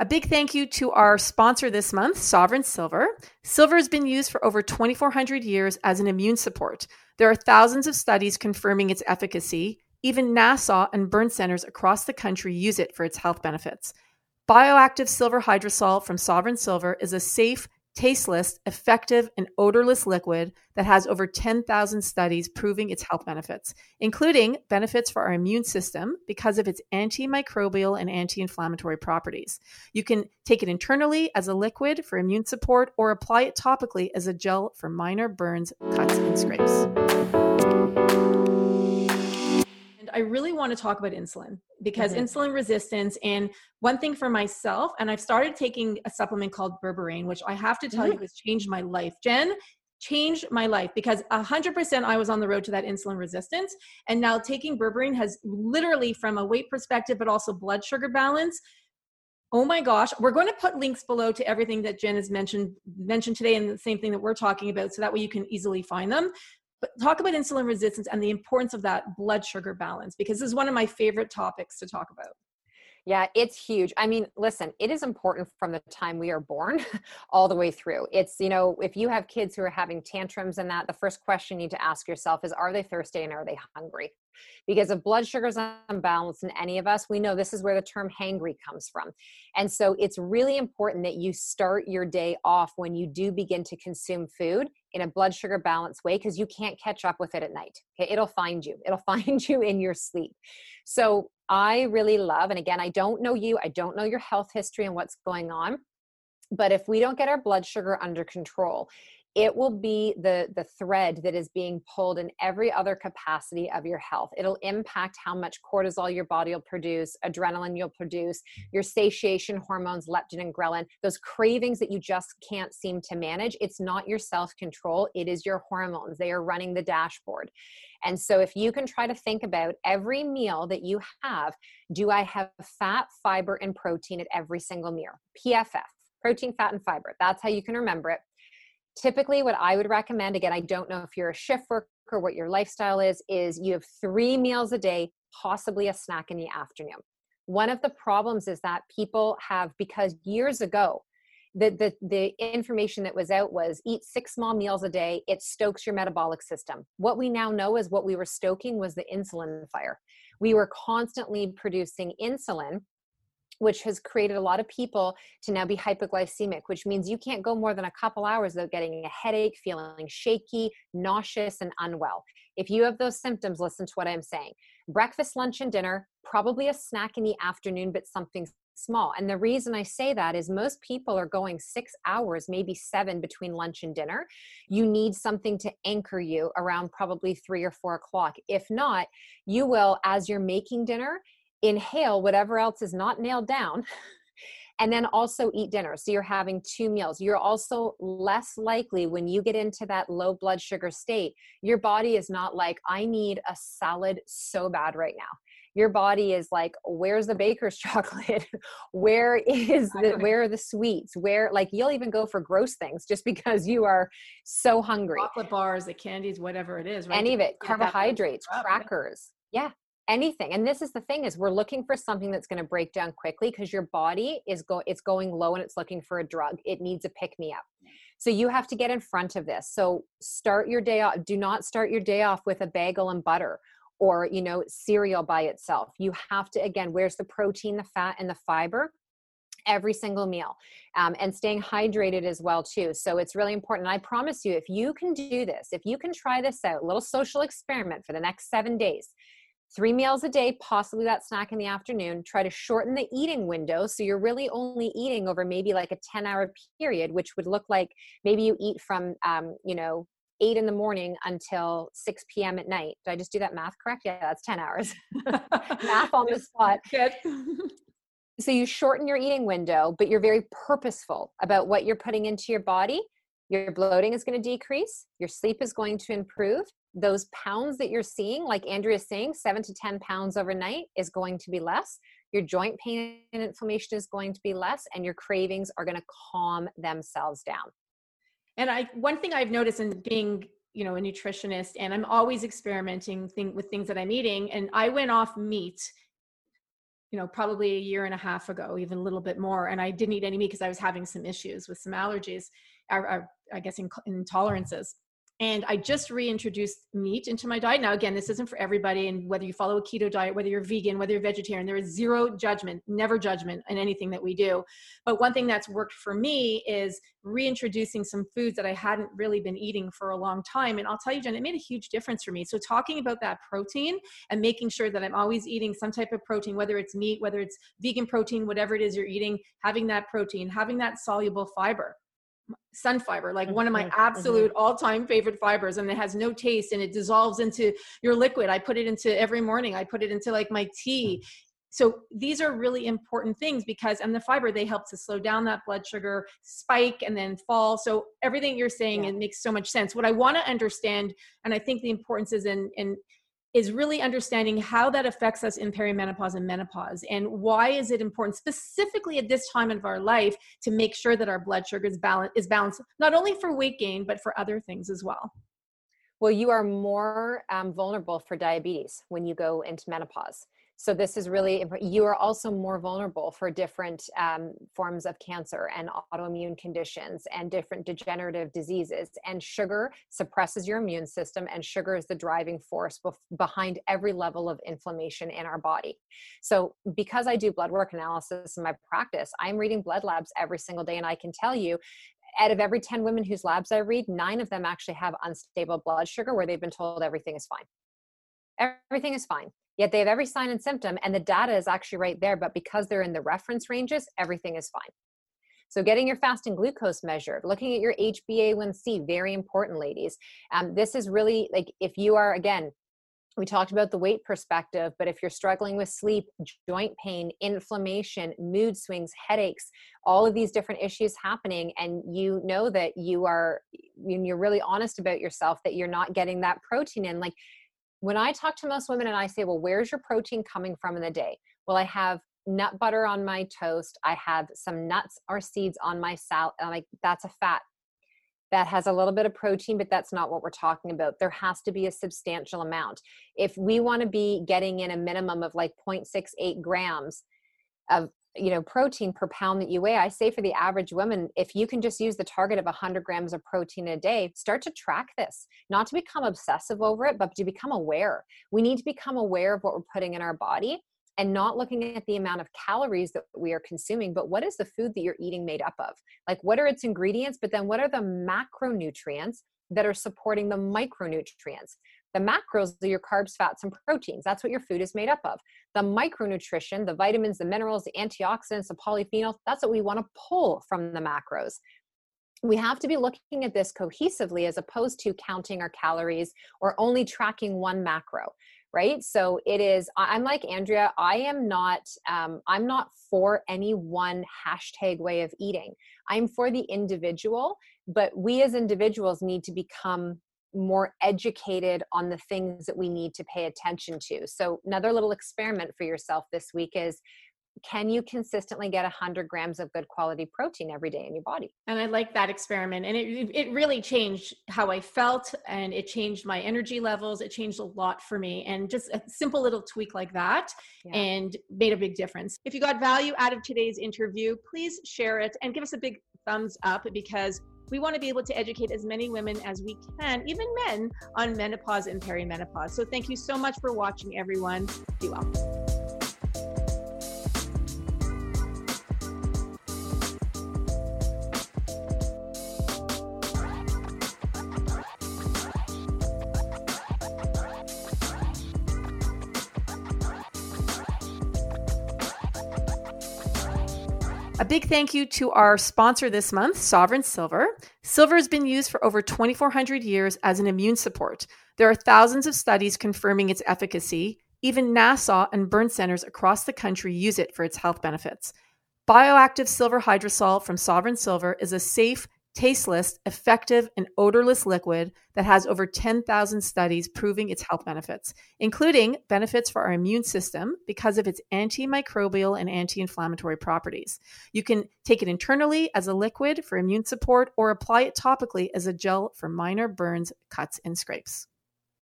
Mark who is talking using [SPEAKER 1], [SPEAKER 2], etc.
[SPEAKER 1] A big thank you to our sponsor this month, Sovereign Silver. Silver has been used for over 2,400 years as an immune support. There are thousands of studies confirming its efficacy. Even NASA and burn centers across the country use it for its health benefits. Bioactive silver hydrosol from Sovereign Silver is a safe, tasteless, effective, and odorless liquid that has over 10,000 studies proving its health benefits, including benefits for our immune system because of its antimicrobial and anti inflammatory properties. You can take it internally as a liquid for immune support or apply it topically as a gel for minor burns, cuts, and scrapes. I really want to talk about insulin because mm-hmm. insulin resistance and one thing for myself, and I've started taking a supplement called Berberine, which I have to tell mm-hmm. you has changed my life. Jen changed my life because 100% I was on the road to that insulin resistance. And now taking Berberine has literally, from a weight perspective, but also blood sugar balance, Oh my gosh, we're going to put links below to everything that Jen has mentioned mentioned today and the same thing that we're talking about so that way you can easily find them. But talk about insulin resistance and the importance of that blood sugar balance because this is one of my favorite topics to talk about.
[SPEAKER 2] Yeah, it's huge. I mean, listen, it is important from the time we are born all the way through. It's, you know, if you have kids who are having tantrums and that, the first question you need to ask yourself is are they thirsty and are they hungry? Because if blood sugar's unbalanced in any of us, we know this is where the term hangry comes from. And so it's really important that you start your day off when you do begin to consume food in a blood sugar balanced way because you can't catch up with it at night. Okay, it'll find you. It'll find you in your sleep. So I really love, and again, I don't know you, I don't know your health history and what's going on. But if we don't get our blood sugar under control, it will be the the thread that is being pulled in every other capacity of your health. It'll impact how much cortisol your body will produce adrenaline you'll produce your satiation hormones leptin and ghrelin those cravings that you just can't seem to manage. It's not your self control it is your hormones. They are running the dashboard. And so if you can try to think about every meal that you have do i have fat fiber and protein at every single meal? Pff protein fat and fiber. That's how you can remember it typically what i would recommend again i don't know if you're a shift worker what your lifestyle is is you have three meals a day possibly a snack in the afternoon. One of the problems is that people have because years ago the, the the information that was out was eat six small meals a day it stokes your metabolic system. What we now know is what we were stoking was the insulin fire. We were constantly producing insulin which has created a lot of people to now be hypoglycemic, which means you can't go more than a couple hours without getting a headache, feeling shaky, nauseous, and unwell. If you have those symptoms, listen to what I'm saying. Breakfast, lunch, and dinner, probably a snack in the afternoon, but something small. And the reason I say that is most people are going six hours, maybe seven between lunch and dinner. You need something to anchor you around probably three or four o'clock. If not, you will, as you're making dinner, inhale whatever else is not nailed down and then also eat dinner. So you're having two meals. You're also less likely when you get into that low blood sugar state, your body is not like, I need a salad so bad right now. Your body is like, where's the baker's chocolate? where is the where are the sweets? Where like you'll even go for gross things just because you are so hungry.
[SPEAKER 1] Chocolate bars, the candies, whatever it is,
[SPEAKER 2] right? Any of it, carbohydrates, crackers. Yeah anything and this is the thing is we're looking for something that's going to break down quickly because your body is go it's going low and it's looking for a drug. It needs a pick me up. So you have to get in front of this. So start your day off do not start your day off with a bagel and butter or you know cereal by itself. You have to again where's the protein the fat and the fiber? Every single meal um, and staying hydrated as well too. So it's really important and i promise you if you can do this if you can try this out little social experiment for the next seven days three meals a day, possibly that snack in the afternoon. Try to shorten the eating window. So you're really only eating over maybe like a 10 hour period, which would look like maybe you eat from, um, you know, eight in the morning until 6 p.m. at night. Did I just do that math correct? Yeah, that's 10 hours. math on the spot. Good. so you shorten your eating window, but you're very purposeful about what you're putting into your body. Your bloating is going to decrease, your sleep is going to improve, those pounds that you're seeing, like Andrea's saying, seven to 10 pounds overnight is going to be less. Your joint pain and inflammation is going to be less, and your cravings are going to calm themselves down.
[SPEAKER 1] And I, one thing I've noticed in being, you know, a nutritionist, and I'm always experimenting thing, with things that I'm eating, and I went off meat you know, probably a year and a half ago, even a little bit more. And I didn't eat any meat because I was having some issues with some allergies, or, or I guess intolerances and I just reintroduced meat into my diet. Now, again, this isn't for everybody, and whether you follow a keto diet, whether you're vegan, whether you're vegetarian, there is zero judgment, never judgment in anything that we do. But one thing that's worked for me is reintroducing some foods that I hadn't really been eating for a long time. And I'll tell you, Jen, it made a huge difference for me. So, talking about that protein and making sure that I'm always eating some type of protein, whether it's meat, whether it's vegan protein, whatever it is you're eating, having that protein, having that soluble fiber Sunfiber like one of my mm-hmm, absolute mm-hmm. all-time favorite fibers and it has no taste and it dissolves into your liquid. I put it into every morning i put it into like my tea. So these are really important things because and the fiber they help to slow down that blood sugar spike and then fall. So everything you're saying yeah. it makes so much sense. What i want to understand and i think the importance is in in is really understanding how that affects us in perimenopause and menopause and why is it important specifically at this time of our life to make sure that our blood sugar is balanced is balanced not only for weight gain but for other things as well.
[SPEAKER 2] Well you are more um, vulnerable for diabetes when you go into menopause so this is really you are also more vulnerable for different um, forms of cancer and autoimmune conditions and different degenerative diseases. And sugar suppresses your immune system and sugar is the driving force bef- behind every level of inflammation in our body. So because i do blood work analysis in my practice i'm reading blood labs every single day and i can tell you out of every 10 women whose labs i read nine of them actually have unstable blood sugar where they've been told everything is fine. Everything is fine Yet they have every sign and symptom, and the data is actually right there. But because they're in the reference ranges, everything is fine. So, getting your fasting glucose measured, looking at your HbA1c, very important, ladies. Um, this is really like if you are, again, we talked about the weight perspective, but if you're struggling with sleep, joint pain, inflammation, mood swings, headaches, all of these different issues happening, and you know that you are, when you're really honest about yourself that you're not getting that protein in, like when I talk to most women and I say, well, where's your protein coming from in the day? Well, I have nut butter on my toast. I have some nuts or seeds on my salad. Like that's a fat that has a little bit of protein, but that's not what we're talking about. There has to be a substantial amount. If we want to be getting in a minimum of like 0.68 grams of you know protein per pound that you weigh i say for the average woman if you can just use the target of 100 grams of protein a day start to track this not to become obsessive over it but to become aware. We need to become aware of what we're putting in our body and not looking at the amount of calories that we are consuming but what is the food that you're eating made up of? Like what are its ingredients but then what are the macronutrients that are supporting the micronutrients the macros are your carbs, fats, and proteins. That's what your food is made up of. The micronutrition, the vitamins, the minerals, the antioxidants, the polyphenols, that's what we want to pull from the macros. We have to be looking at this cohesively as opposed to counting our calories or only tracking one macro right so it is i'm like andrea i am not um, i'm not for any one hashtag way of eating i'm for the individual but we as individuals need to become more educated on the things that we need to pay attention to. So, another little experiment for yourself this week is can you consistently get 100 grams of good quality protein every day in your body
[SPEAKER 1] and i like that experiment and it, it really changed how i felt and it changed my energy levels it changed a lot for me and just a simple little tweak like that yeah. and made a big difference if you got value out of today's interview please share it and give us a big thumbs up because we want to be able to educate as many women as we can, even men, on menopause and perimenopause. So thank you so much for watching, everyone. Be well. A big thank you to our sponsor this month, Sovereign Silver. Silver has been used for over 2,400 years as an immune support. There are thousands of studies confirming its efficacy. Even NASA and burn centers across the country use it for its health benefits. Bioactive silver hydrosol from Sovereign Silver is a safe, tasteless, effective, and odorless liquid that has over 10,000 studies proving its health benefits, including benefits for our immune system because of its antimicrobial and anti inflammatory properties. You can take it internally as a liquid for immune support or apply it topically as a gel for minor burns, cuts, and scrapes.